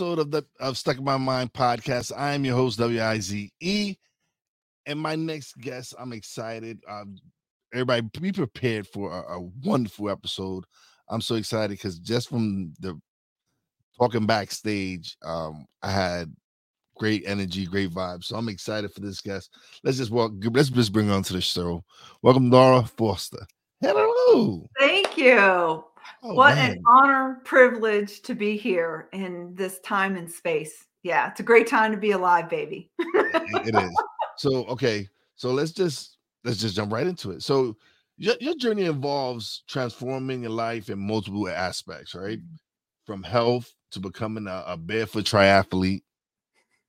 episode of the of Stuck in My Mind podcast. I am your host, W-I-Z-E. And my next guest, I'm excited. Um, everybody be prepared for a, a wonderful episode. I'm so excited because just from the talking backstage, um, I had great energy, great vibes. So I'm excited for this guest. Let's just walk, let's just bring on to the show. Welcome, Laura Foster. Hello. Thank you. Oh, what man. an honor, privilege to be here in this time and space. Yeah, it's a great time to be alive, baby. it is. So, okay, so let's just let's just jump right into it. So, your, your journey involves transforming your life in multiple aspects, right? Mm-hmm. From health to becoming a, a barefoot triathlete.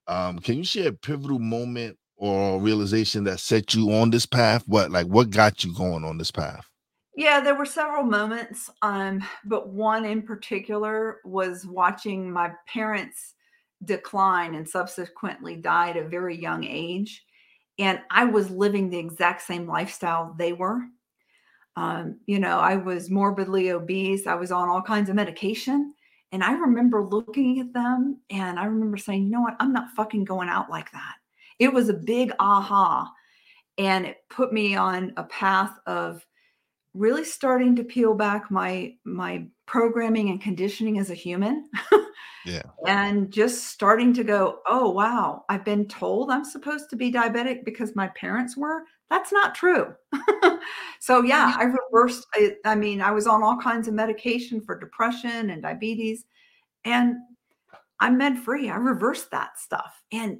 Um, can you share a pivotal moment or realization that set you on this path? What like what got you going on this path? Yeah, there were several moments, um, but one in particular was watching my parents decline and subsequently die at a very young age. And I was living the exact same lifestyle they were. Um, you know, I was morbidly obese, I was on all kinds of medication. And I remember looking at them and I remember saying, you know what, I'm not fucking going out like that. It was a big aha. And it put me on a path of really starting to peel back my my programming and conditioning as a human yeah. and just starting to go oh wow i've been told i'm supposed to be diabetic because my parents were? That's not true. So yeah mm-hmm. i reversed I, I mean i was on all kinds of medication for depression and diabetes and i'm med free i reversed that stuff and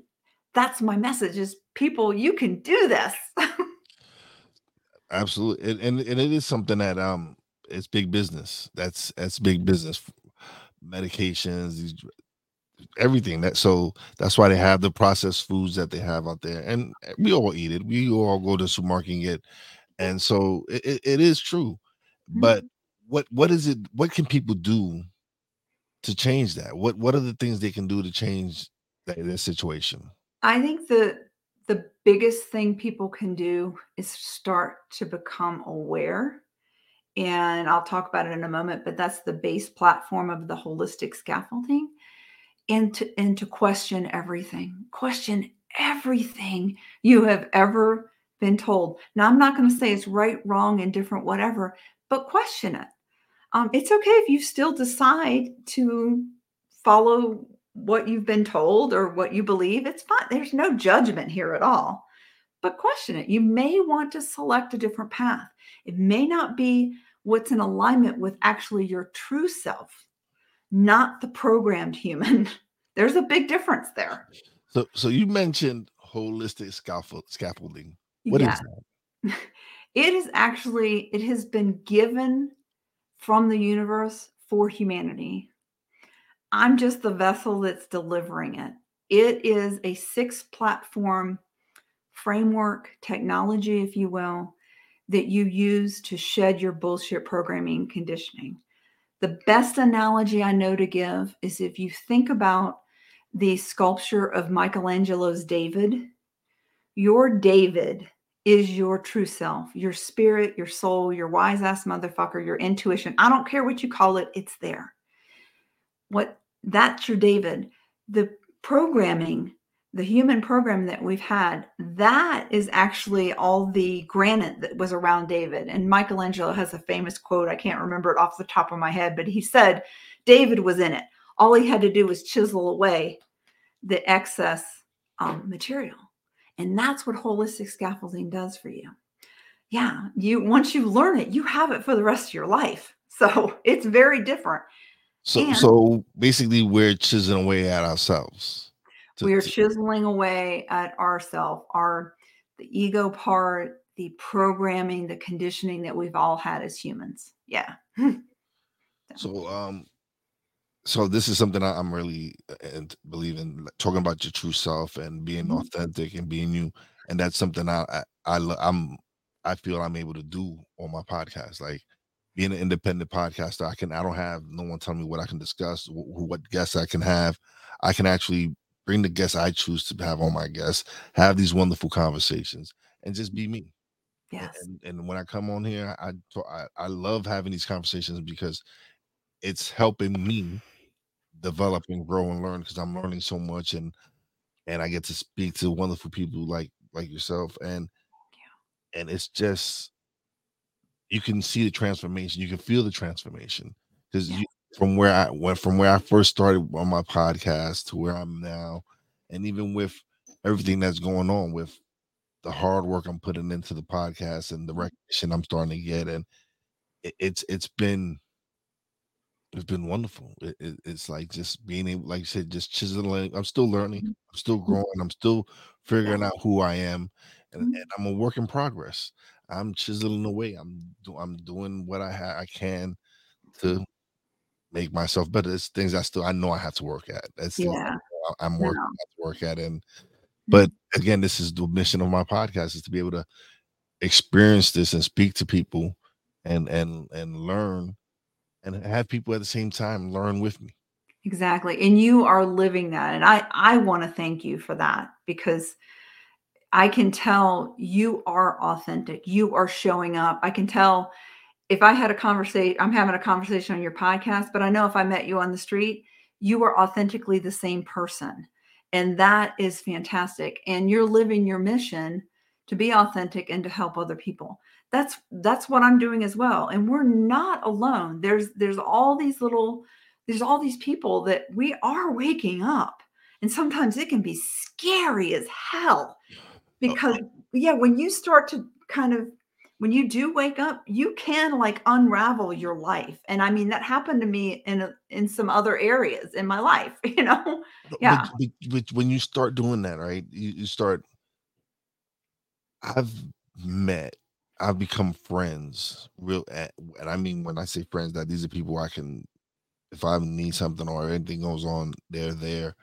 that's my message is people you can do this Absolutely, and, and and it is something that um it's big business. That's that's big business. Medications, these everything that so that's why they have the processed foods that they have out there, and eh, we all eat it. We all go to the supermarket and get, and so it, it, is true. But mm-hmm. what what is it? What can people do to change that? What what are the things they can do to change that, that situation? I think the the biggest thing people can do is start to become aware. And I'll talk about it in a moment, but that's the base platform of the holistic scaffolding. And to, and to question everything, question everything you have ever been told. Now, I'm not going to say it's right, wrong, indifferent, whatever, but question it. Um, it's okay if you still decide to follow what you've been told or what you believe, it's fine. There's no judgment here at all. But question it. You may want to select a different path. It may not be what's in alignment with actually your true self, not the programmed human. There's a big difference there. So, so you mentioned holistic scaffold, scaffolding. What yeah. is that? It is actually it has been given from the universe for humanity I'm just the vessel that's delivering it. It is a six platform framework, technology, if you will, that you use to shed your bullshit programming conditioning. The best analogy I know to give is if you think about the sculpture of Michelangelo's David, your David is your true self, your spirit, your soul, your wise ass motherfucker, your intuition. I don't care what you call it, it's there. What that's your David. The programming, the human program that we've had, that is actually all the granite that was around David. And Michelangelo has a famous quote. I can't remember it off the top of my head, but he said David was in it. All he had to do was chisel away the excess um, material. And that's what holistic scaffolding does for you. Yeah, you once you learn it, you have it for the rest of your life. So it's very different. So and so basically we're chiseling away at ourselves. To, we're chiseling away at ourselves, our the ego part, the programming, the conditioning that we've all had as humans. Yeah. so um so this is something I, am really uh, and believe in talking about your true self and being mm-hmm. authentic and being you and that's something I, I I I'm I feel I'm able to do on my podcast like being an independent podcaster, I can I don't have no one telling me what I can discuss, wh- what guests I can have. I can actually bring the guests I choose to have on my guests, have these wonderful conversations, and just be me. Yes. And, and when I come on here, I, I I love having these conversations because it's helping me develop and grow and learn because I'm learning so much and and I get to speak to wonderful people like like yourself and and it's just you can see the transformation you can feel the transformation because Yeah. from where I went from where I first started on my podcast to where I'm now and even with everything that's going on with the hard work I'm putting into the podcast and the recognition I'm starting to get and it, it's it's been it's been wonderful. It, it- it's like just being able, like you said, just chiseling. I'm still learning. Mhm. I'm still growing. I'm still figuring out who I am, and, Mhm. and I'm a work in progress. I'm chiseling away. I'm do, I'm doing what I ha- I can to mm-hmm. make myself better. It's things I still I know I have to work at. That's Yeah. I'm working to work at, and but mm-hmm. again, this is the mission of my podcast is to be able to experience this and speak to people and and and learn and have people at the same time learn with me. Exactly. And you are living that. And I I want to thank you for that because I can tell you are authentic. You are showing up. I can tell if I had a conversation, I'm having a conversation on your podcast, but I know if I met you on the street, you are authentically the same person. And that is fantastic. And you're living your mission to be authentic and to help other people. That's that's what I'm doing as well. And we're not alone. There's there's all these little there's all these people that we are waking up. And sometimes it can be scary as hell Oh, because yeah, when you start to kind of when you do wake up, you can like unravel your life. And I mean that happened to me in a, in some other areas in my life, you know. But- Yeah. But, but when you start doing that, right? You, you start. I've met, I've become friends, real, and I mean when I say friends, that these are people I can, if I need something or anything goes on, they're there.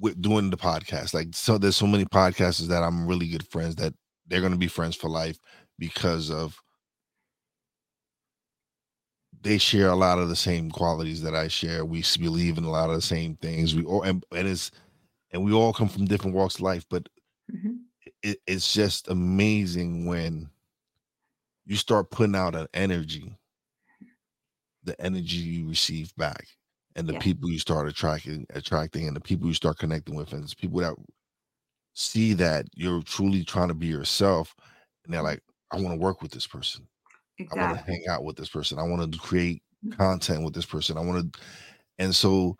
With doing the podcast, like so, there's so many podcasters that I'm really good friends that they're going to be friends for life because of they share a lot of the same qualities that I share. We believe in a lot of the same things. We all and, and it's and we all come from different walks of life, but Mhm. it, it's just amazing when you start putting out an energy, the energy you receive back, and the Yeah. people you start attracting, attracting, and the people you start connecting with, and it's people that see that you're truly trying to be yourself, and they're like, I want to work with this person. I want to hang out with this person. I want to create Mhm. content with this person. I want to, and so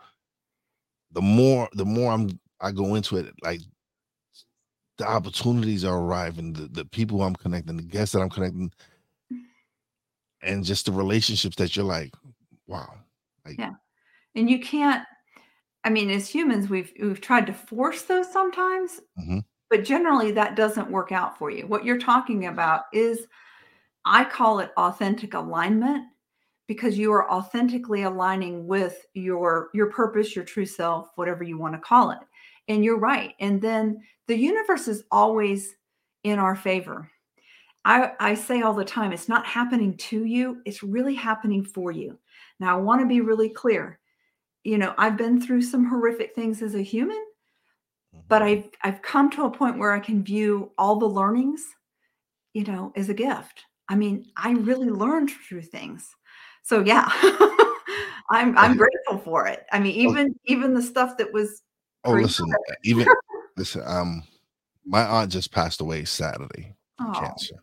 the more the more I'm I go into it, like the opportunities are arriving, the, the people I'm connecting, the guests that I'm connecting, and just the relationships that you're like, wow, like Yeah. And you can't I mean, as humans, we've we've tried to force those sometimes, Mhm. but generally that doesn't work out for you. What you're talking about is I call it authentic alignment because you are authentically aligning with your your purpose, your true self, whatever you want to call it. And you're right. And then the universe is always in our favor. I, I say all the time, it's not happening to you, it's really happening for you. Now, I want to be really clear. You know, I've been through some horrific things as a human, but I've I've come to a point where I can view all the learnings, you know, as a gift. I mean, I really learned through things. So yeah, I'm I'm grateful for it. I mean, even even the stuff that was oh listen, even listen, um, my aunt just passed away Saturday from Oh, cancer.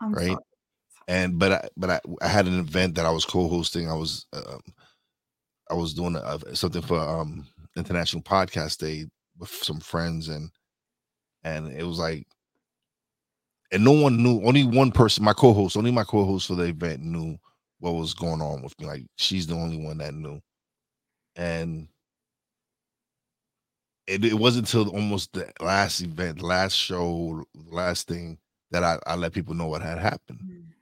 I'm right? sorry. and but I, but I, I had an event that I was co-hosting. I was um, I was doing a, something for um International Podcast Day with some friends, and and it was like, and no one knew. Only one person, my co-host, only my co-host for the event knew what was going on with me. Like she's the only one that knew, and. It, it wasn't until almost the last event, last show, last thing that I, I let people know what had happened Mm.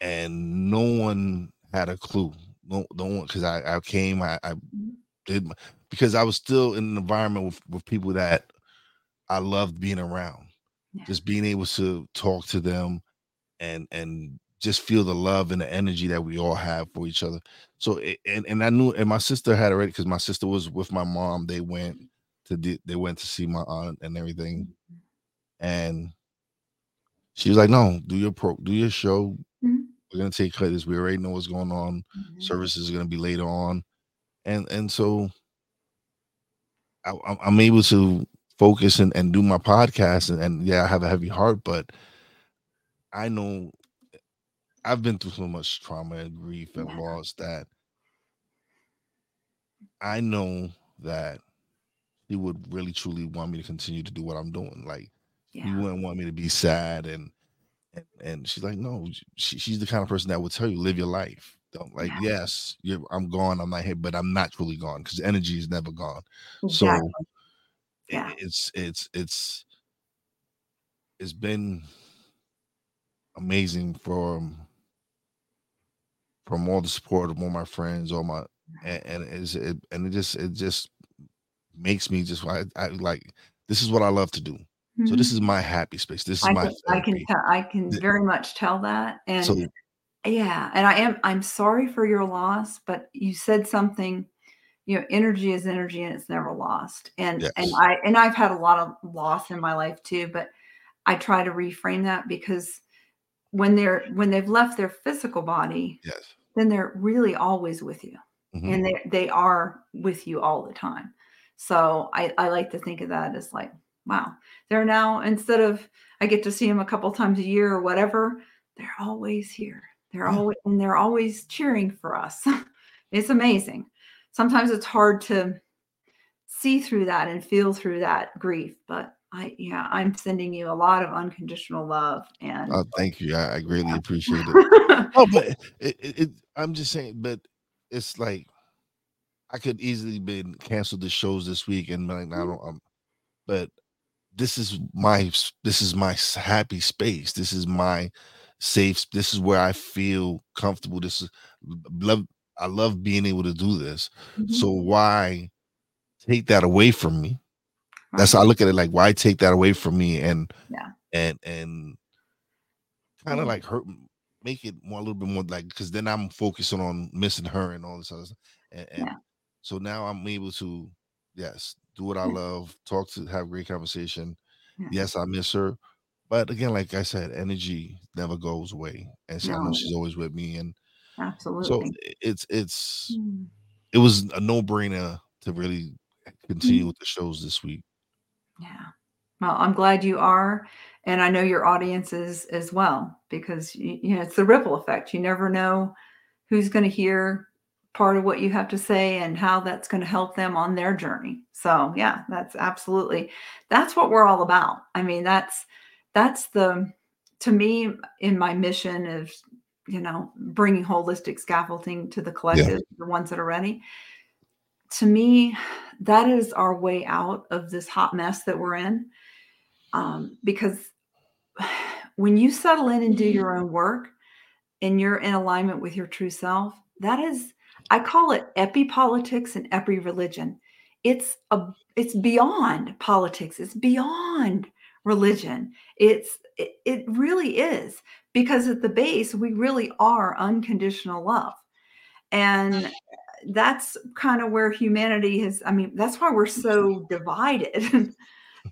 and no one had a clue. No, no one because I, I came, I, I Mhm. did my, because I was still in an environment with, with people that I loved being around. Yeah. Just being able to talk to them and and just feel the love and the energy that we all have for each other. So it, and and I knew and my sister had already because my sister was with my mom. They went to the, they went to see my aunt and everything, and she was like, "No, do your pro, do your show. We're gonna take credits. We already know what's going on. Mhm. Services are gonna be later on, and and so I, I'm able to focus and, and do my podcast and, and yeah, I have a heavy heart, but I know I've been through so much trauma and grief and Yeah. loss that I know that he would really truly want me to continue to do what I'm doing. Like he wouldn't want me to be sad and and, and she's like, no, she, she's the kind of person that would tell you live your life. Don't like, Yeah. yes, you're, I'm gone, I'm not here, but I'm not truly gone because energy is never gone. Exactly. So it- it's it's it's it's been amazing from from all the support of all my friends, all my and, and it's it and it just it just makes me just I, I like this is what I love to do. So this Mhm. is my happy space. This is I my can, I can, tell, I can very much tell that. And So yeah, and I am, I'm sorry for your loss, but you said something, you know, energy is energy and it's never lost. And, and I, and I've had a lot of loss in my life too, but I try to reframe that because when they're, when they've left their physical body, yes. then they're really always with you mhm, and they, they are with you all the time. So I, I like to think of that as like, wow, they're now instead of I get to see them a couple times a year or whatever, they're always here. They're Yeah. always and they're always cheering for us. it's amazing. Sometimes it's hard to see through that and feel through that grief, but I yeah, I'm sending you a lot of unconditional love and Oh, thank you. I, I greatly appreciate it. Oh, but it, it, it I'm just saying, but it's like I could easily been canceled the shows this week and like, I don't um but this is my this is my happy space. This is my safe. This is where I feel comfortable. This is love. I love being able to do this. Mhm. So why take that away from me? That's how I look at it. Like why take that away from me and Yeah. and and kind of Yeah. like hurt, make it more a little bit more like because then I'm focusing on missing her and all this other stuff. And, and Yeah. so now I'm able to yes do what I love, talk to have great conversation. Yeah. Yes, I miss her. But again, like I said, energy never goes away. And so No, she's always with me. And absolutely. i- it's it's Mm. it was a no-brainer to really continue Mhm. with the shows this week. Yeah. Well, I'm glad you are. And I know your audience is as well, because you, you know, it's the ripple effect. You never know who's going to hear part of what you have to say and how that's going to help them on their journey. So yeah, that's absolutely, that's what we're all about. I mean, that's, that's the, to me, in my mission of, you know, bringing holistic scaffolding to the collective, the ones that are ready. To me, that is our way out of this hot mess that we're in um, because when you settle in and do your own work and you're in alignment with your true self that is i call it epi-politics and epi-religion. It's a it's beyond politics. It's beyond religion. It's it, it really is because at the base we really are unconditional love. And that's kind of where humanity has i mean that's why we're so divided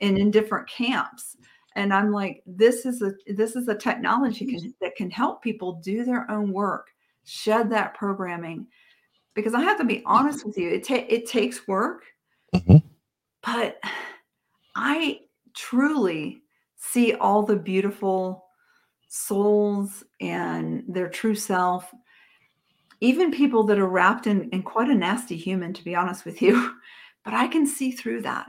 and in different camps. And i'm like this is a this is a technology can, that can help people do their own work shed that programming because i have to be honest with you it, ta- it takes work. Mhm. but i truly see all the beautiful souls and their true self even people that are wrapped in, in quite a nasty human to be honest with you. But i can see through that.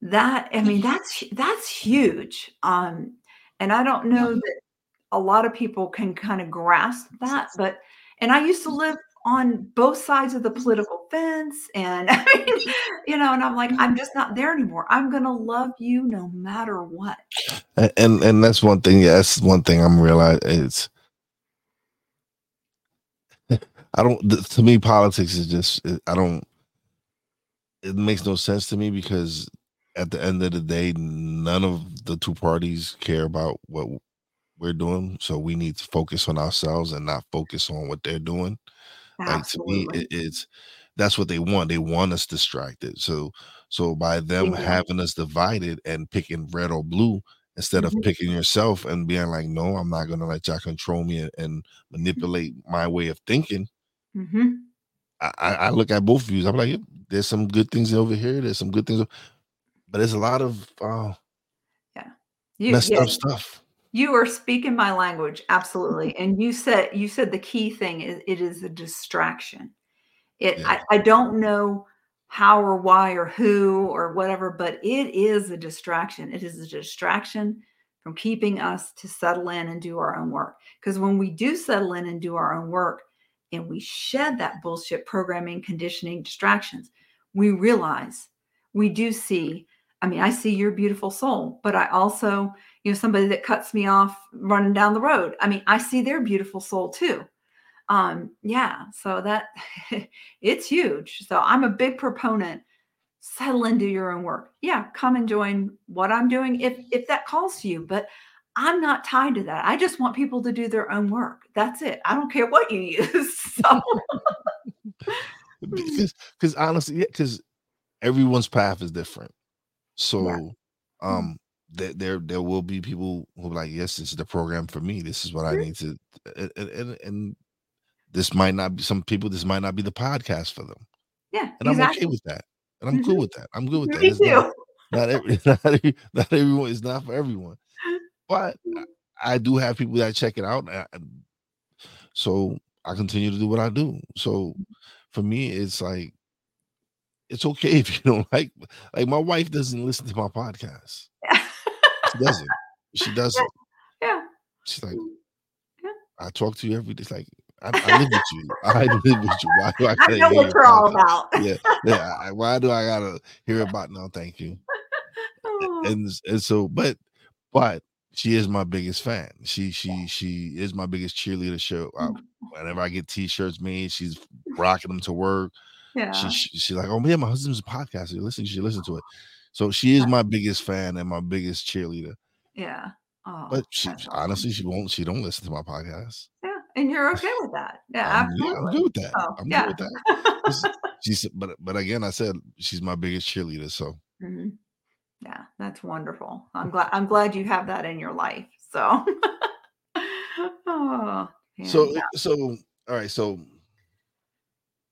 That i mean that's that's huge. Um and i don't know that a lot of people can kind of grasp that but and i used to live on both sides of the mm-hmm. political fence and I mean, you know and i'm like i'm just not there anymore. I'm gonna love you no matter what. And and that's one thing yeah that's one thing i'm realizing it's i don't to me politics is just i don't it makes no sense to me because at the end of the day none of the two parties care about what we're doing so we need to focus on ourselves and not focus on what they're doing like to me it, it's that's what they want they want us distracted so so by them Yeah. having us divided and picking red or blue instead of Mhm. picking yourself and being like no i'm not going to let y'all control me and, and manipulate my way of thinking Mm-hmm. I, I look at both views. I'm like, there's some good things over here. There's some good things, but there's a lot of uh, yeah, you, messed yeah, up stuff. You are speaking my language, absolutely. And you said you said the key thing is it is a distraction. It yeah. I, I don't know how or why or who or whatever, but it is a distraction. It is a distraction from keeping us to settle in and do our own work. Because when we do settle in and do our own work and we shed that bullshit programming, conditioning, distractions, we realize we do see. I mean, I see your beautiful soul, but I also, you know, somebody that cuts me off running down the road. I mean, I see their beautiful soul too. Um yeah so that it's huge. So i'm a big proponent settle into your own work. Yeah come and join what i'm doing if if that calls to you but i'm not tied to that. I just want people to do their own work. That's it. I don't care what you use so. Because because honestly yeah because everyone's path is different. So um there, there there will be people who are like yes this is the program for me. This is what i mm-hmm. need to and, and, and this might not be some people this might not be the podcast for them. Yeah and exactly. i'm okay with that. And i'm mm-hmm. cool with that. I'm good with that. Me too. Not, not, every, not, every, not everyone is not for everyone. But mm-hmm. I, do have people that check it out so i continue to do what i do. So mm-hmm. for me it's like it's okay if you don't like like my wife doesn't listen to my podcast she doesn't she doesn't yeah she's like yeah. i talk to you every day it's like I, I, live with you. I live with you. Why do I, I know what you're all about. yeah, yeah. Why do I gotta hear about? No, thank you. Oh. And and so, but but she is my biggest fan. She she she is my biggest cheerleader. Show uh, whenever I get t-shirts made, she's rocking them to work. Yeah, she, she she's like, oh man, my husband's a podcaster. Listen, should listen to it. So she is my biggest fan and my biggest cheerleader. Yeah. Oh, but she honestly, she won't. She don't listen to my podcast. Yeah and you're okay with that. Yeah, I'm, yeah, I'm good with that. Oh, I'm yeah. good with that. she's, but but again, I said she's my biggest cheerleader. So mm-hmm. yeah, that's wonderful. I'm glad I'm glad you have that in your life. So oh, so yeah. so all right, so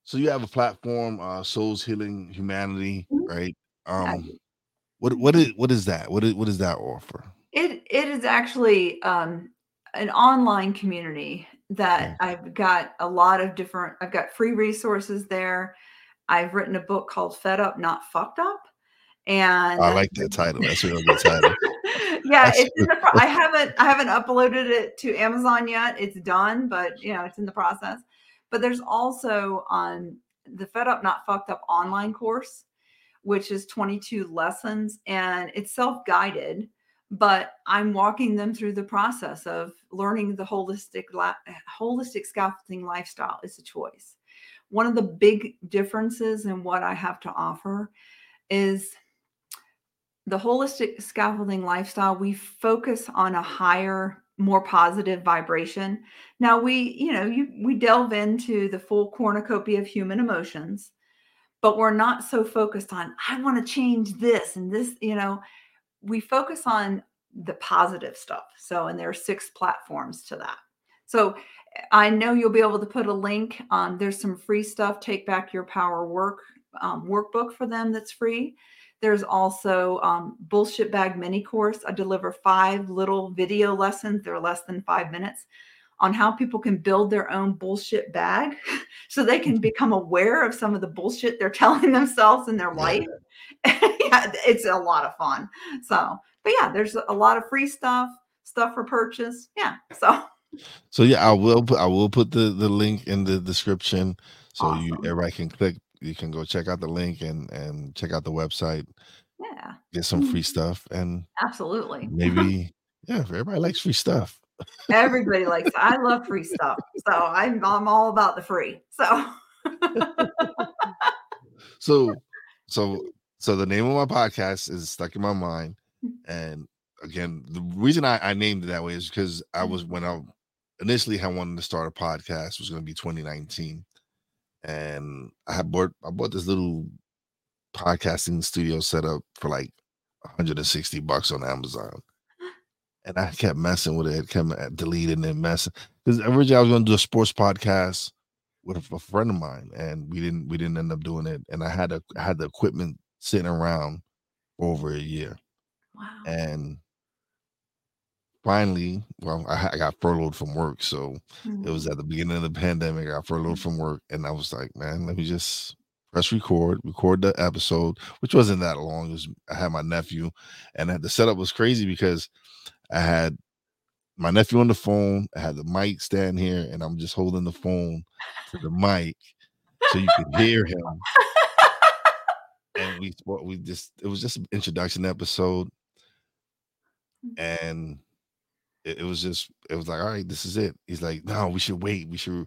so you have a platform, uh, Souls Healing Humanity, mm-hmm. right? Um, what what is what is that? What is what does that offer? It it is actually um an online community that I've got a lot of different, I've got free resources there. I've written a book called Fed Up, Not Fucked Up. And I like that title. That's a really good title. yeah, it's in the, I haven't I haven't uploaded it to Amazon yet. It's done, but you know, it's in the process. But there's also on the Fed Up Not Fucked Up online course, which is 22 lessons and it's self-guided but I'm walking them through the process of learning the holistic holistic scaffolding lifestyle is a choice. One of the big differences in what I have to offer is the holistic scaffolding lifestyle. We focus on a higher, more positive vibration. Now we, you know, you we delve into the full cornucopia of human emotions, but we're not so focused on I want to change this and this, you know we focus on the positive stuff. So, and there are six platforms to that. So, I know you'll be able to put a link. Um, there's some free stuff. Take back your power work um, workbook for them that's free. There's also um, bullshit bag mini course. I deliver five little video lessons. They're less than five minutes on how people can build their own bullshit bag so they can mm-hmm. become aware of some of the bullshit they're telling themselves in their life. yeah, it's a lot of fun. So, but yeah, there's a lot of free stuff, stuff for purchase. Yeah. So so yeah, I will put I will put the the link in the description so awesome. you everybody can click. You can go check out the link and and check out the website. Yeah. Get some free mm-hmm. stuff and absolutely maybe yeah, everybody likes free stuff. Everybody likes. I love free stuff, so I'm I'm all about the free. So. so, so, so the name of my podcast is stuck in my mind, hmm. and again, the reason I, I named it that way is because I was when I initially had wanted to start a podcast was going to be 2019, and I had bought I bought this little podcasting studio set up for like 160 bucks on Amazon and I kept messing with it, kept deleting and messing. Because originally I was going to do a sports podcast, with a friend of mine, and we didn't we didn't end up doing it. And I had a I had the equipment sitting around for over a year, Wow. and finally, well, I, I got furloughed from work, so it Mhm. was at the beginning of the pandemic. I got furloughed from work, and I was like, man, let me just press record, record the episode, which wasn't that long. It was I had my nephew, and the setup was crazy because I had my nephew on the phone. I had the mic stand here, and I'm just holding the phone to the mic so you could hear him. And we. We just it was just an introduction episode, and it, it was just it was like, all right, this is it. He's like, no, we should wait. We should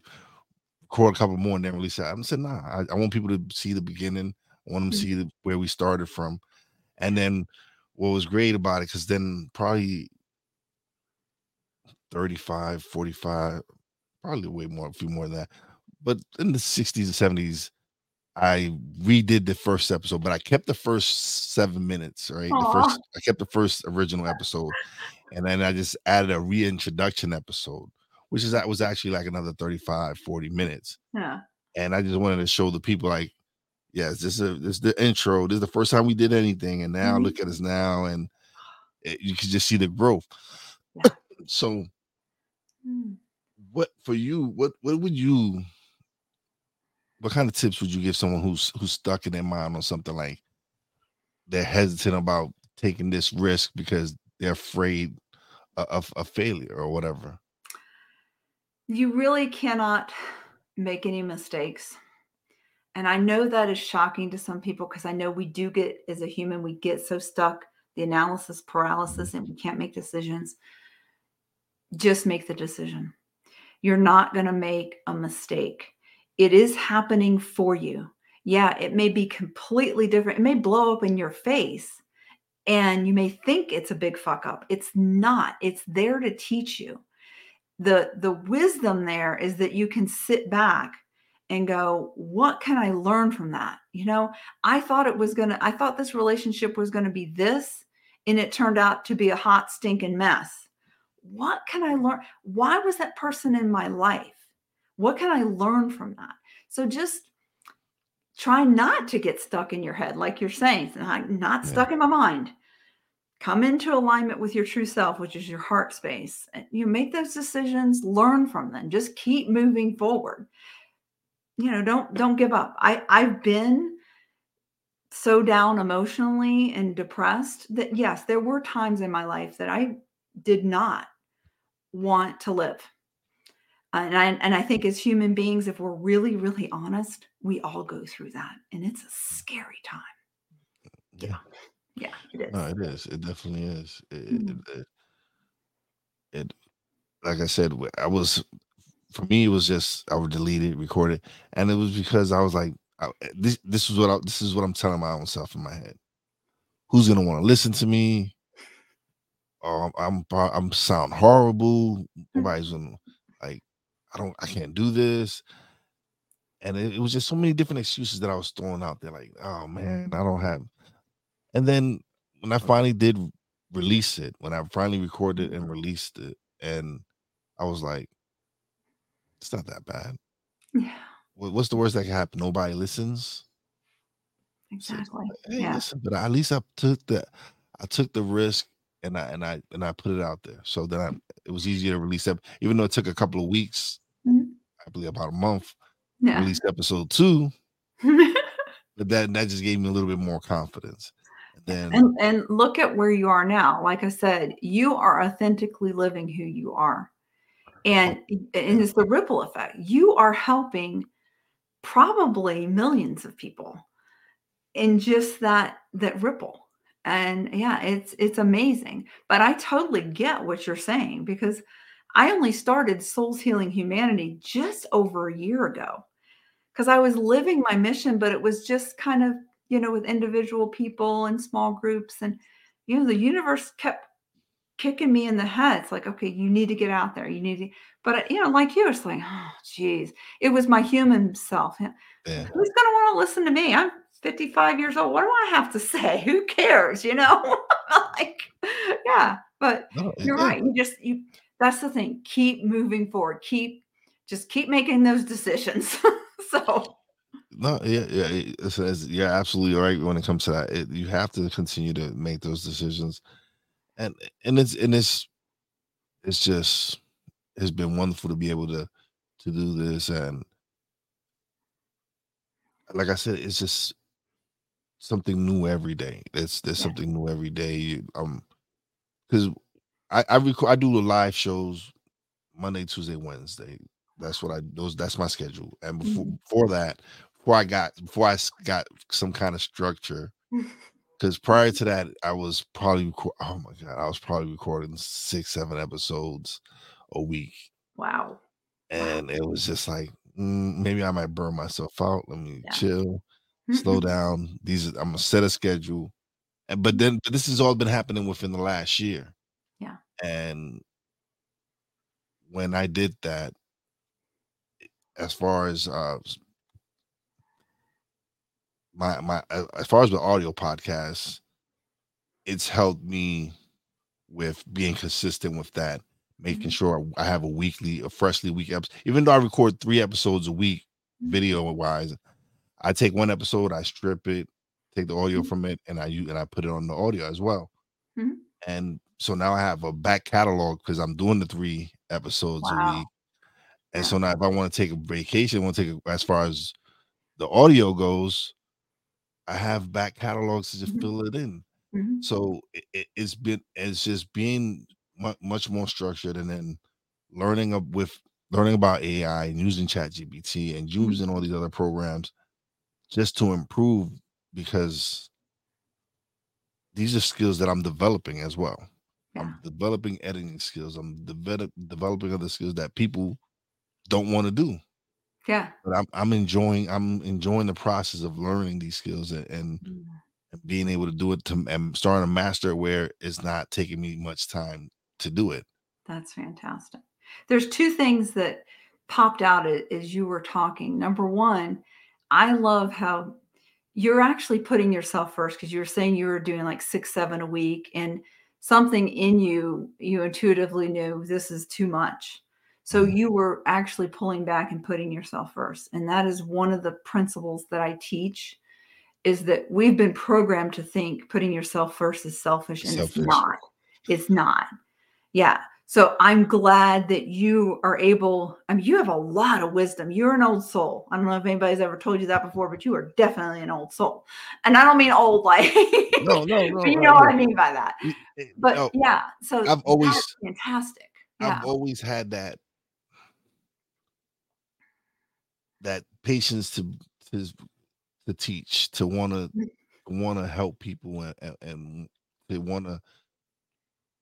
record a couple more and then release it. I said, nah, I, I want people to see the beginning. I want them to Mhm. see the, where we started from. And then what was great about it, because then probably 35, 45, probably way more, a few more than that. But in the 60s and 70s, I redid the first episode, but I kept the first seven minutes, right? The first I kept the first original episode, and then I just added a reintroduction episode, which is that was actually like another 35, 40 minutes. Yeah. And I just wanted to show the people like, yes, this is this is the intro. This is the first time we did anything, and now Mhm. look at us now, and it, you can just see the growth. Yeah. so Mm. what for you what what would you what kind of tips would you give someone who's who's stuck in their mind on something like they're hesitant about taking this risk because they're afraid of, of failure or whatever You really cannot make any mistakes. And I know that is shocking to some people because I know we do get, as a human, we get so stuck, the analysis paralysis, and we can't make decisions. Just make the decision. You're not going to make a mistake. It is happening for you. Yeah, it may be completely different. It may blow up in your face and you may think it's a big fuck up. It's not. It's there to teach you the the wisdom there is that you can sit back and go what can i learn from that you know i thought it was going to i thought this relationship was going to be this and it turned out to be a hot stinking mess what can i learn? Why was that person in my life? What can i learn from that? So just try not to get stuck in your head like you're saying not, not Yeah. stuck in my mind. Come into alignment with your true self which is your heart space and you make those decisions learn from them just keep moving forward. You know don't don't give up. I i've been so down emotionally and depressed that yes there were times in my life that i did not want to live. And i and i think as human beings if we're really really honest we all go through that. And it's a scary time. Yeah. Yeah. It is. no it is. It definitely is. It, Mhm. it, it, it like i said i was for me it was just i would delete it record it. And it was because i was like I, this this is what I, this is what i'm telling my own self in my head. Who's gonna want to listen to me oh i'm i'm, sound horrible. Hmm. Nobody's gonna like i don't i can't do this. And it, it was just so many different excuses that i was throwing out there like oh man i don't have and then when i finally did release it when i finally recorded and released it and i was like it's not that bad. Yeah. What- what's the worst that can happen? Nobody listens? Exactly. hey, yeah. listen, but at least I took the I took the risk and I and I and I put it out there. So then I it was easier to release up, even though it took a couple of weeks, Mhm. I believe about a month, yeah release episode two. But that that just gave me a little bit more confidence. And then and and look at where you are now like i said you are authentically living who you are and and it's the ripple effect you are helping probably millions of people in just that that ripple and yeah it's it's amazing but i totally get what you're saying because i only started souls healing humanity just over a year ago because i was living my mission but it was just kind of you know with individual people and small groups and you know the universe kept kicking me in the head. It's like okay you need to get out there. You need to but uh, you know like you it's like oh geez it was my human self yeah, who's going to want to listen to me? I'm 55 years old. What do I have to say? Who cares? You know, like, yeah, but no, you're yeah, right. You just, you, that's the thing. Keep moving forward. Keep just keep making those decisions. so no, yeah, yeah, it's, it's, you're absolutely right when it comes to that. It, you have to continue to make those decisions, and and it's and it's it's just it's been wonderful to be able to to do this and like I said, it's just something new every day. It's there's yeah. something new every day. Um, because I I record I do the live shows Monday, Tuesday, Wednesday. That's what I those that's my schedule. And before Mhm. before that, before I got before I got some kind of structure, because prior to that, I was probably oh my god, I was probably recording six, seven episodes a week. wow. And it was just like mm, maybe I might burn myself out. Let me Yeah. chill, slow down. These I'm gonna set a schedule. And but then but this has all been happening within the last year. Yeah. And when I did that, as far as uh my my as far as the audio podcast, it's helped me with being consistent with that, making Mhm. sure I have a weekly, a freshly week episode. Even though I record three episodes a week, Mhm. video wise, I take one episode, I strip it, take the audio Mhm. from it, and I use and I put it on the audio as well. Mhm. And so now I have a back catalog because I'm doing the three episodes a week. And so now if I want to take a vacation, want to take a, as far as the audio goes, I have back catalogs to just Mhm. fill it in. Mhm. So it, it's been it's just being mu- much more structured and then learning up with learning about AI and using ChatGPT and Mhm. using all these other programs just to improve because these are skills that I'm developing as well. Yeah. I'm developing editing skills. I'm develop, developing other skills that people don't want to do. Yeah. But I'm I'm enjoying I'm enjoying the process of learning these skills and, and Mm. being able to do it to and starting to master where it's not taking me much time to do it. That's fantastic. There's two things that popped out as you were talking. Number one, I love how you're actually putting yourself first because you were saying you were doing like six, seven a week, and something in you, you intuitively knew this is too much. So Mhm. you were actually pulling back and putting yourself first. And that is one of the principles that I teach is that we've been programmed to think putting yourself first is selfish, and Selfish. it's not. It's not. Yeah. So I'm glad that you are able. I mean, you have a lot of wisdom. You're an old soul. I don't know if anybody's ever told you that before, but you are definitely an old soul. And I don't mean old like No, no, no. you no, know what I mean by that. Eh, But no, yeah, so I've always- fantastic. Yeah. I've always had that that patience to to to teach, to want to Mm. want to help people and and, and they want to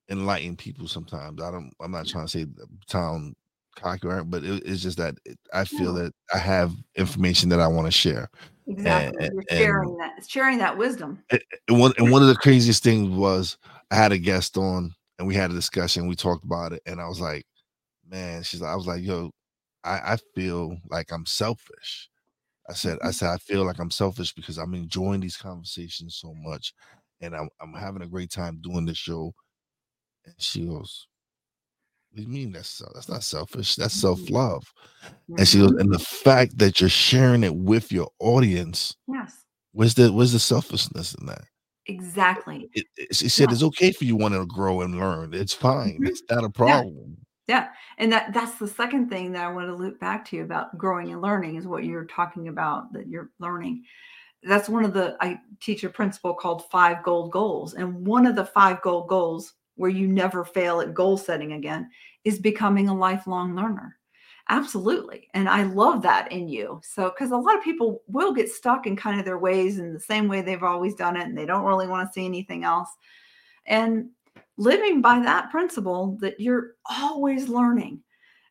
enlighten people. Sometimes I don't. I'm not trying to say the town cocky, or- but it, it's just that it, I feel No. that I have information that I want to share. Exactly. and- You're sharing that sharing that wisdom. And one and one of the craziest things was I had a guest on and we had a discussion. We talked about it, and I was like, "Man," she's. like, I was like, "Yo, I, I feel like I'm selfish." I said, "I Mhm. said I feel like I'm selfish because I'm enjoying these conversations so much, and I'm I'm having a great time doing this show." And she goes, "What do you mean that's that's not selfish? That's Mhm. self love." And she goes, Mhm. "And the fact that you're sharing it with your audience, Yes. where's the where's the selfishness in that?" Exactly. it, it- she said Yeah. it's okay for you wanting to grow and learn. It's fine. Mhm. It's not a problem. Yeah. And that that's the second thing that I want to loop back to you about growing and learning is what you're talking about that you're learning. That's one of the I teach a principle called five gold goals. And one of the five gold goals where you never fail at goal setting again is becoming a lifelong learner. Absolutely. And I love that in you. So, because a lot of people will get stuck in kind of their ways in the same way they've always done it, and they don't really want to see anything else. And living by that principle that you're always learning,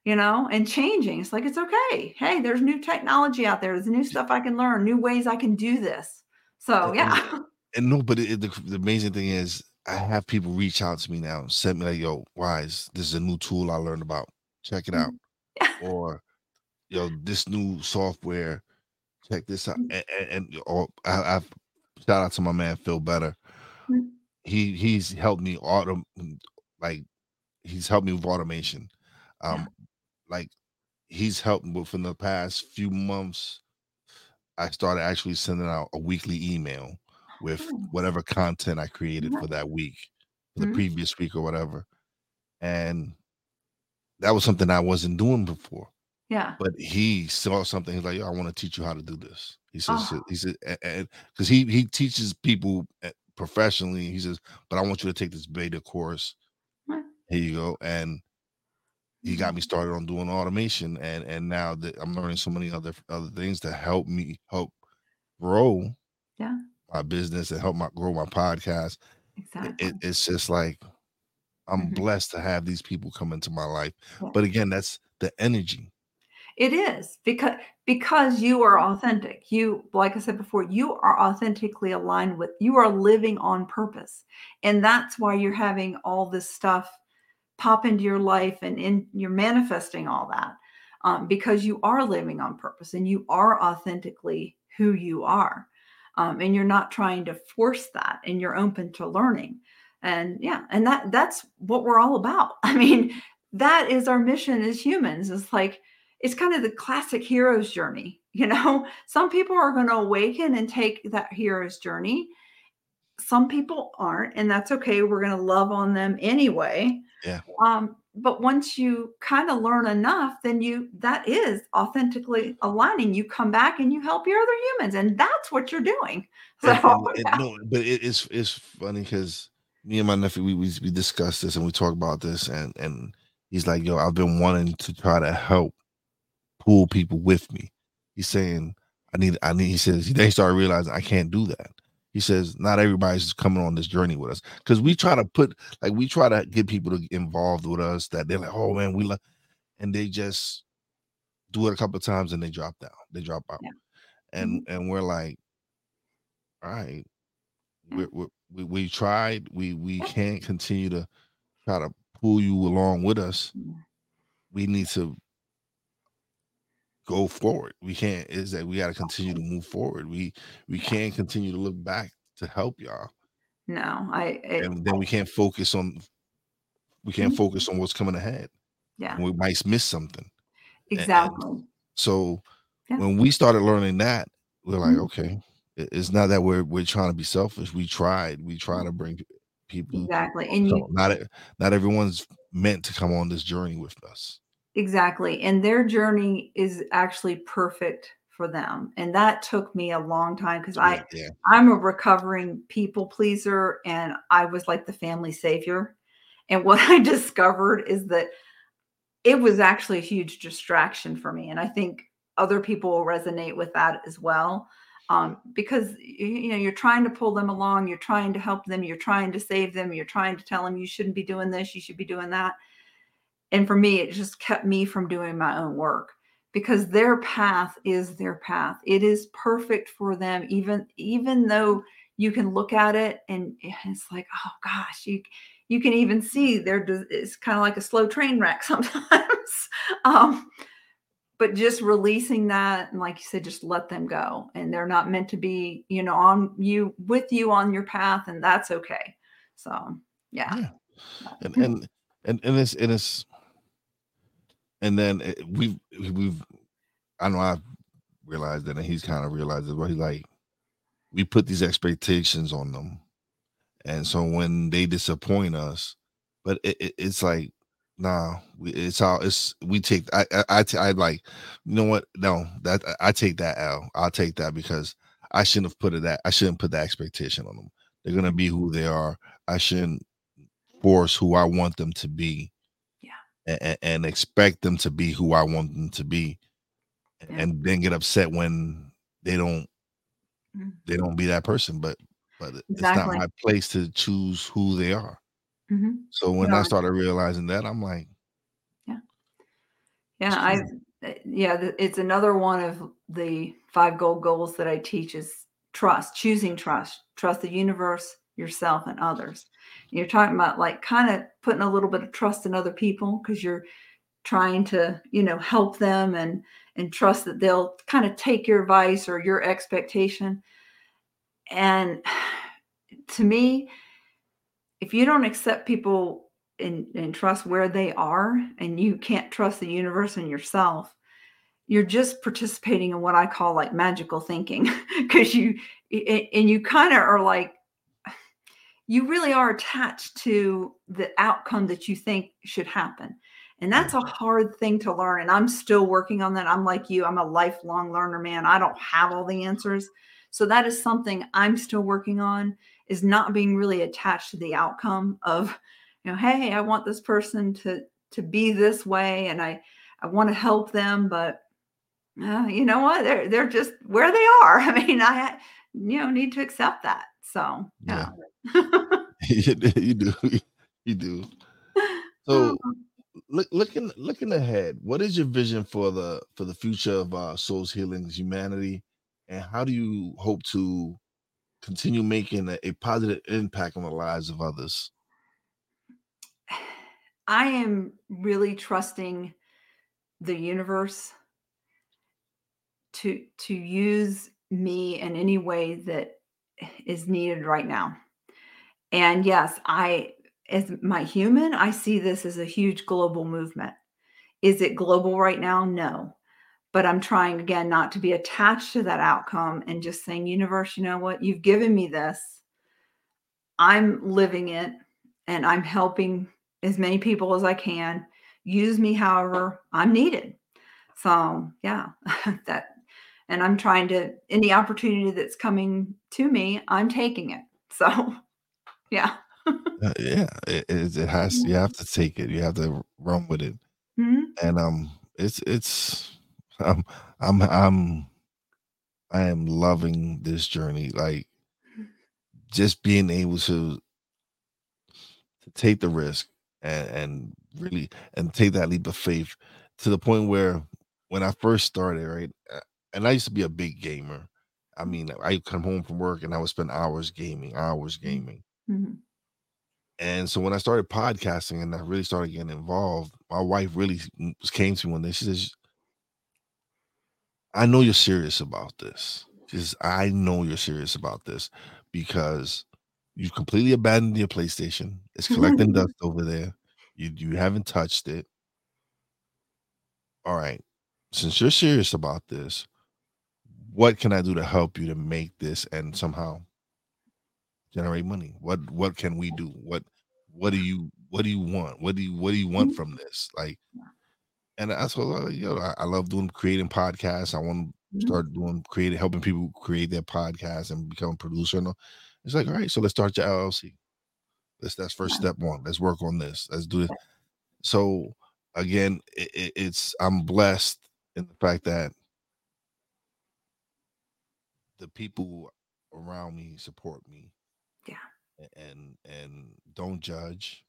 you know, and changing. It's like, it's okay. Hey, there's new technology out there. There's new stuff I can learn, new ways I can do this. So, And- yeah. And no, but it, the, the amazing thing is, I have people reach out to me now and send me like, "Yo, Wize, this is a new tool I learned about. Check it out." Or, "Yo, this new software. Check this out." Mm. And, and, and or I, I've shout out to my man Phil Better. Mm. He he's helped me autom like he's helped me with automation. Um, like he's helped within the past few months. I started actually sending out a weekly email with whatever content I created for that week, for the Mhm. previous week or whatever. And that was something I wasn't doing before. Yeah. But he saw something. He's like, "Yo, I want to teach you how to do this." He says, Oh. "He said, because he he teaches people eh, professionally." He says, "But I want you to take this beta course. Right. Here you go." And he got me Mhm. started on doing automation, and and now that I'm learning so many other other things to help me help grow Yeah. My business and help my grow my podcast. Exactly. it, it's just like I'm Mhm. blessed to have these people come into my life. Yeah. But again, that's the energy. It is because because you are authentic. You, like I said before, you are authentically aligned with you are living on purpose. And that's why you're having all this stuff pop into your life and in you're manifesting all that. Um, because you are living on purpose and you are authentically who you are. Um, and you're not trying to force that and you're open to learning. And yeah, and that that's what we're all about. I mean, that is our mission as humans. It's like it's kind of the classic hero's journey. You know, some people are going to awaken and take that hero's journey. Some people aren't, and that's okay. We're going to love on them anyway. Yeah. Um, but once you kind of learn enough, then you that is authentically aligning. You come back and you help your other humans, and that's what you're doing. So And, and, yeah. no, but it, it's it's funny because me and my nephew we, we we discussed this and we talk about this and and he's like, yo, I've been wanting to try to help pull people with me. He's saying, I need, I need. He says they started realizing I can't do that. He says not everybody's coming on this journey with us. Because we try to put like we try to get people to get involved with us that they're like, oh man, we love, and they just do it a couple of times and they drop down, they drop out, Yeah. and mm-hmm. and we're like, all right, we're, mm. we're, we we tried, we we can't continue to try to pull you along with us. We need to go forward. We can't is that we got to continue to move forward. We we can't continue to look back to help y'all, No, I it, and then we can't focus on we can't Mhm. focus on what's coming ahead. yeah, And we might miss something. and- exactly. So Yeah. when we started learning that, we're like, Mhm. okay, it's not that we're we're trying to be selfish. We tried. We try to bring people. Exactly. And So you not not everyone's meant to come on this journey with us. Exactly. And their journey is actually perfect for them. And that took me a long time because I Yeah, yeah, I'm a recovering people pleaser and I was like the family savior. And what I discovered is that it was actually a huge distraction for me. And I think other people will resonate with that as well. Um, because you know, you're trying to pull them along, you're trying to help them, you're trying to save them, you're trying to tell them you shouldn't be doing this, you should be doing that. And for me, it just kept me from doing my own work because their path is their path. It is perfect for them, even even though you can look at it and it's like, oh gosh, you you can even see there it's kind of like a slow train wreck sometimes. um, but just releasing that and like you said, just let them go. And they're not meant to be, you know, on you with you on your path, and that's okay. So yeah. yeah. And and and and it's and it's and then it, we've we've I know I've realized that, and he's kind of realized it. But he's like, we put these expectations on them, and so when they disappoint us, but it, it, it's like, nah, we, it's all it's we take. I like, you know what? No, that I take that L. I'll take that because I shouldn't have put it that. I shouldn't put that expectation on them. They're gonna be who they are. I shouldn't force who I want them to be. Yeah. And, and expect them to be who I want them to be, Yeah. and then get upset when they don't Mm. they don't be that person. But but it's not my place to choose who they are. Mhm. So when No. I started realizing that, I'm like, Yeah, yeah, I uh, yeah, it's another one of the five gold goals that I teach is trust, choosing trust, trust the universe, yourself, and others. You're talking about like kind of putting a little bit of trust in other people because you're trying to, you know, help them and and trust that they'll kind of take your advice or your expectation. And to me, if you don't accept people and, and trust where they are and you can't trust the universe and yourself you're just participating in what I call like magical thinking because you and you kind of are like you really are attached to the outcome that you think should happen. And that's a hard thing to learn. And I'm still working on that. I'm like you, I'm a lifelong learner, man. I don't have all the answers. So that is something I'm still working on is not being really attached to the outcome of, you know, hey, I want this person to to be this way and I I want to help them, but uh, you know what? They're they're just where they are. I mean, I you know need to accept that. So yeah, you do, you do. So, oh. look, looking looking ahead, what is your vision for the for the future of uh, Souls Healing Humanity, and how do you hope to continue making a, a positive impact on the lives of others? I am really trusting the universe to to use me in any way that is needed right now. And yes, I as my human, I see this as a huge global movement. Is it global right now? No. But I'm trying again not to be attached to that outcome and just saying, universe, you know what? You've given me this. I'm living it and I'm helping as many people as I can. Use me however I'm needed. So, yeah, that and I'm trying to any opportunity that's coming to me, I'm taking it. So, yeah. uh, yeah, it, it, has. You have to take it. You have to run with it. Mm-hmm. And um, it's it's um, I'm I'm I am loving this journey. Like just being able to to take the risk and and really and take that leap of faith to the point where when I first started, right, uh, and I used to be a big gamer. I mean, I come home from work and I would spend hours gaming, hours mm-hmm. gaming. Mm-hmm. And so when I started podcasting and I really started getting involved, my wife really came to me one day. She says, I know you're serious about this. She says, I know you're serious about this because you've completely abandoned your PlayStation. It's collecting dust over there. You you haven't touched it. All right. Since you're serious about this, what can I do to help you to make this and somehow generate money? What what can we do? What what do you what do you want? What do you what do you want mm-hmm. from this? Like and that's what you know, I, I love doing creating podcasts. I want to mm-hmm. start doing creating helping people create their podcasts and become a producer. And it's like, all right, so let's start your LLC. Let's that's first step one. Let's work on this. Let's do it. So again, it, it's I'm blessed in the fact that the people around me support me. Yeah. And and don't judge.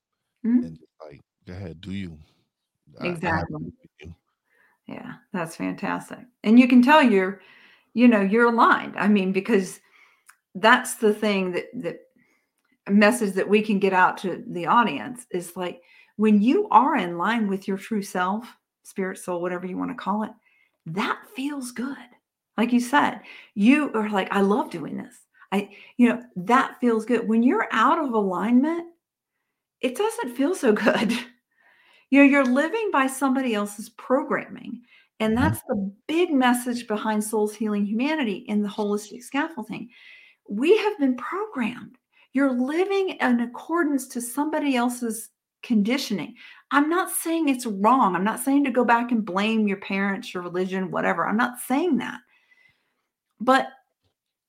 Mm-hmm. And like, go ahead, do you. Exactly. You. Yeah, that's fantastic. And you can tell you're, you know, you're aligned. I mean, because that's the thing that that message that we can get out to the audience is like when you are in line with your true self, spirit, soul, whatever you want to call it, that feels good. Like you said, you are like, I love doing this. I, you know, that feels good. When you're out of alignment, it doesn't feel so good. you know, you're living by somebody else's programming. And mm-hmm. that's the big message behind Souls Healing Humanity in the holistic scaffolding. We have been programmed. You're living in accordance to somebody else's conditioning. I'm not saying it's wrong. I'm not saying to go back and blame your parents, your religion, whatever. I'm not saying that. But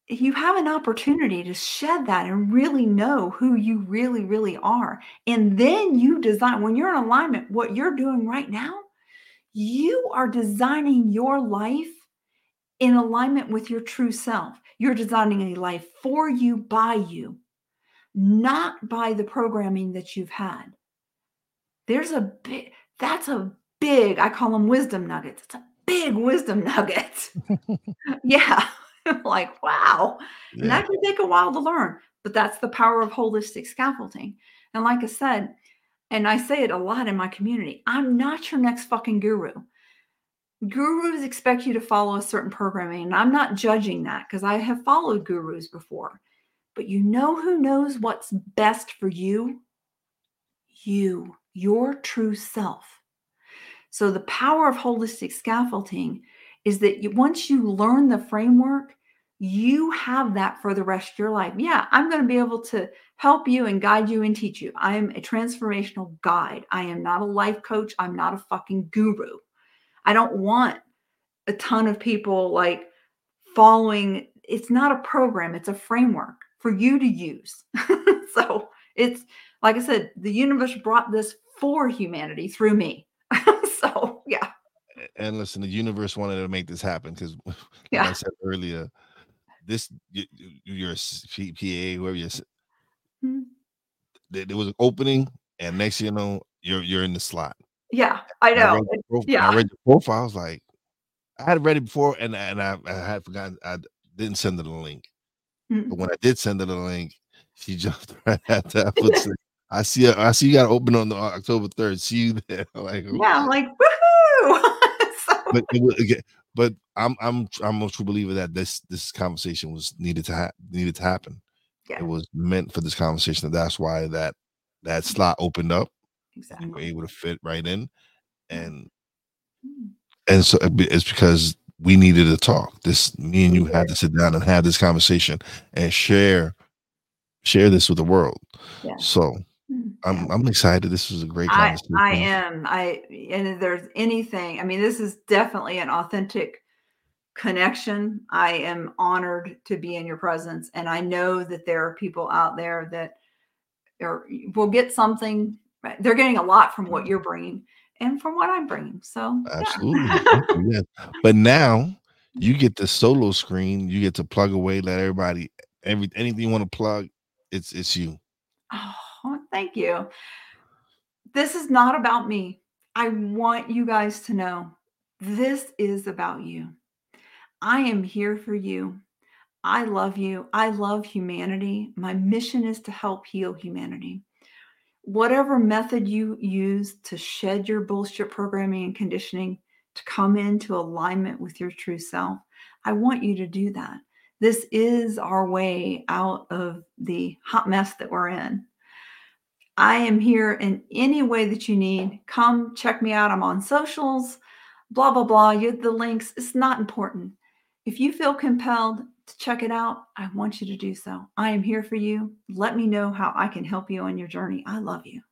you have an opportunity to shed that and really know who you really, really are. And then you design, when you're in alignment, what you're doing right now, you are designing your life in alignment with your true self. You're designing a life for you, by you, not by the programming that you've had. There's a big, that's a big, I call them wisdom nuggets. It's a big wisdom nugget. yeah. like, wow. Yeah. And that can take a while to learn, but that's the power of holistic scaffolding. And like I said, and I say it a lot in my community, I'm not your next fucking guru. Gurus expect you to follow a certain programming, and I'm not judging that because I have followed gurus before. But you know who knows what's best for you? You, your true self. So the power of holistic scaffolding is that you, once you learn the framework, you have that for the rest of your life. Yeah, I'm going to be able to help you and guide you and teach you. I am a transformational guide. I am not a life coach. I'm not a fucking guru. I don't want a ton of people like following. It's not a program, it's a framework for you to use. so it's like I said, the universe brought this for humanity through me. so yeah. And listen, the universe wanted to make this happen because, like yeah. I said earlier, this your PA, whoever you're, hmm. there was an opening, and next you know, you're you're in the slot. Yeah, I know. I read profile, yeah, I read the profile. I was like, I had read it before, and and I, I had forgotten. I didn't send her the link, mm-hmm. but when I did send her the link, she jumped right at that. I see. I see you got to open on the uh, October third. See you there. like yeah, I'm like woohoo! so, but again, but I'm I'm I'm a true believer that this this conversation was needed to ha- needed to happen. Yeah. It was meant for this conversation. That's why that that slot opened up. Exactly. You were able to fit right in, and mm. and so it's because we needed to talk. This me and you had to sit down and have this conversation and share share this with the world. Yeah. So Hmm. I'm I'm excited. This was a great conversation. I, I am. I and if there's anything, I mean, this is definitely an authentic connection. I am honored to be in your presence, and I know that there are people out there that are will get something. They're getting a lot from what mm-hmm. you're bringing and from what I'm bringing. So absolutely, yeah. But now hmm. you get the solo screen. You get to plug away. Let everybody every anything you want to plug. It's it's you. Oh, thank you. This is not about me. I want you guys to know this is about you. I am here for you. I love you. I love humanity. My mission is to help heal humanity. Whatever method you use to shed your bullshit programming and conditioning to come into alignment with your true self, I want you to do that. This is our way out of the hot mess that we're in. I am here in any way that you need. Come check me out. I'm on socials, blah, blah, blah. You the links. It's not important. If you feel compelled to check it out, I want you to do so. I am here for you. Let me know how I can help you on your journey. I love you.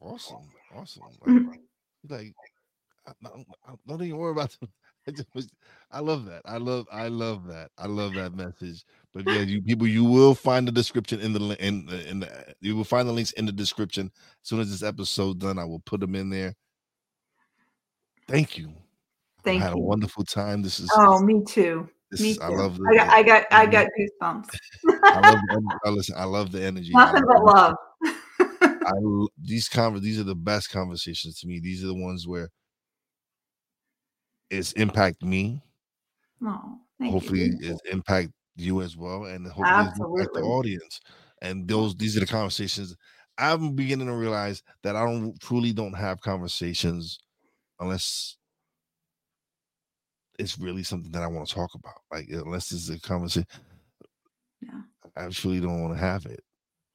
Awesome. Awesome. Mm. Like, like I, I, don't even worry about I just I love that. I love I love that. I love that message. But yeah, you people, you will find the description in the uh, in the, in the you will find the links in the description. As soon as this episode done, I will put them in there. Thank you. Thank I had you. a wonderful time. This is oh, me too. me too. I love. The, I got, I got, I got goosebumps. I love. The, I listen. I love the energy. Nothing but love. I these conver- These are the best conversations to me. These are the ones where it's impact me. Oh, hopefully, it impact you as well, and hopefully, impact the audience. And those, these are the conversations. I'm beginning to realize that I don't truly don't have conversations unless it's really something that I want to talk about. Like unless it's a conversation, yeah, I truly don't want to have it.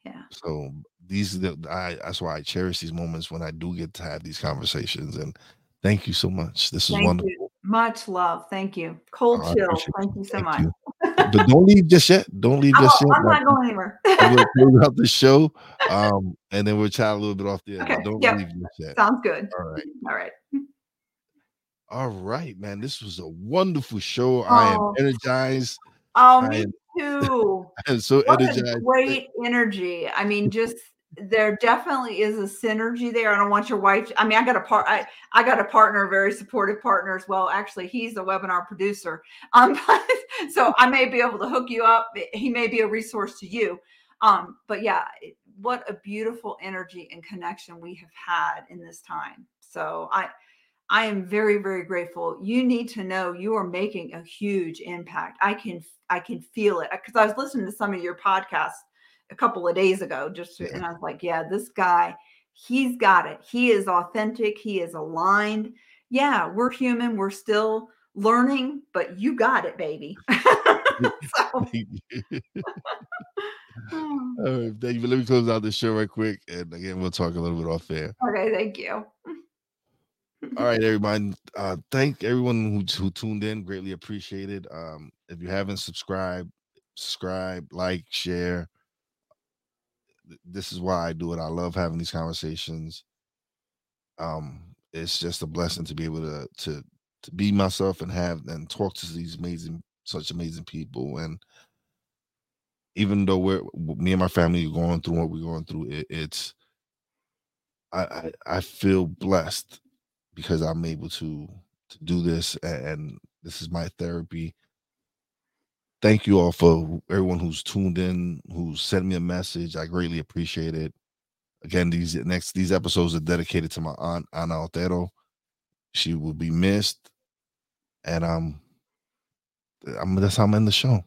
Yeah. So these are the I that's why I cherish these moments when I do get to have these conversations. And thank you so much. This is thank wonderful. You. Much love. Thank you. Cold oh, chill. Thank you so thank much. You. but don't leave just yet. Don't leave just yet. I'm not going anywhere. we'll close out the show. Um, and then we'll chat a little bit off the. Okay. Don't yep. leave just yet. Sounds good. All right. All right. All right, man. This was a wonderful show. Oh. I am oh. energized. Oh, me am, too. I'm so what energized. great energy. I mean, just there definitely is a synergy there. I don't want your wife. I mean, I got a part. I, I got a partner, a very supportive partner as well. Actually, he's a webinar producer. Um, so I may be able to hook you up. He may be a resource to you. Um, but yeah, what a beautiful energy and connection we have had in this time. So I I am very, very grateful. You need to know you are making a huge impact. I can, I can feel it because I was listening to some of your podcasts a couple of days ago, just yeah. and I was like, yeah, this guy, he's got it. He is authentic. He is aligned. Yeah, we're human. We're still learning, but you got it, baby. All right, thank you. Let me close out this show right quick, and again, we'll talk a little bit off there. Okay, thank you. All right, everybody. Uh, thank everyone who, who tuned in. Greatly appreciated. Um, if you haven't subscribed, subscribe, like, share. This is why I do it. I love having these conversations. Um, it's just a blessing to be able to to to be myself and have and talk to these amazing, such amazing people. And even though we're me and my family are going through what we're going through, it, it's I, I I feel blessed because I'm able to to do this and this is my therapy. Thank you all for everyone who's tuned in, who sent me a message. I greatly appreciate it. Again, these next these episodes are dedicated to my aunt Ana Otero. She will be missed, and um, I'm that's how I'm in the show.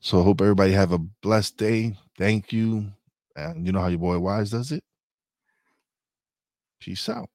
So I hope everybody have a blessed day. Thank you, and you know how your boy Wize does it. Peace out.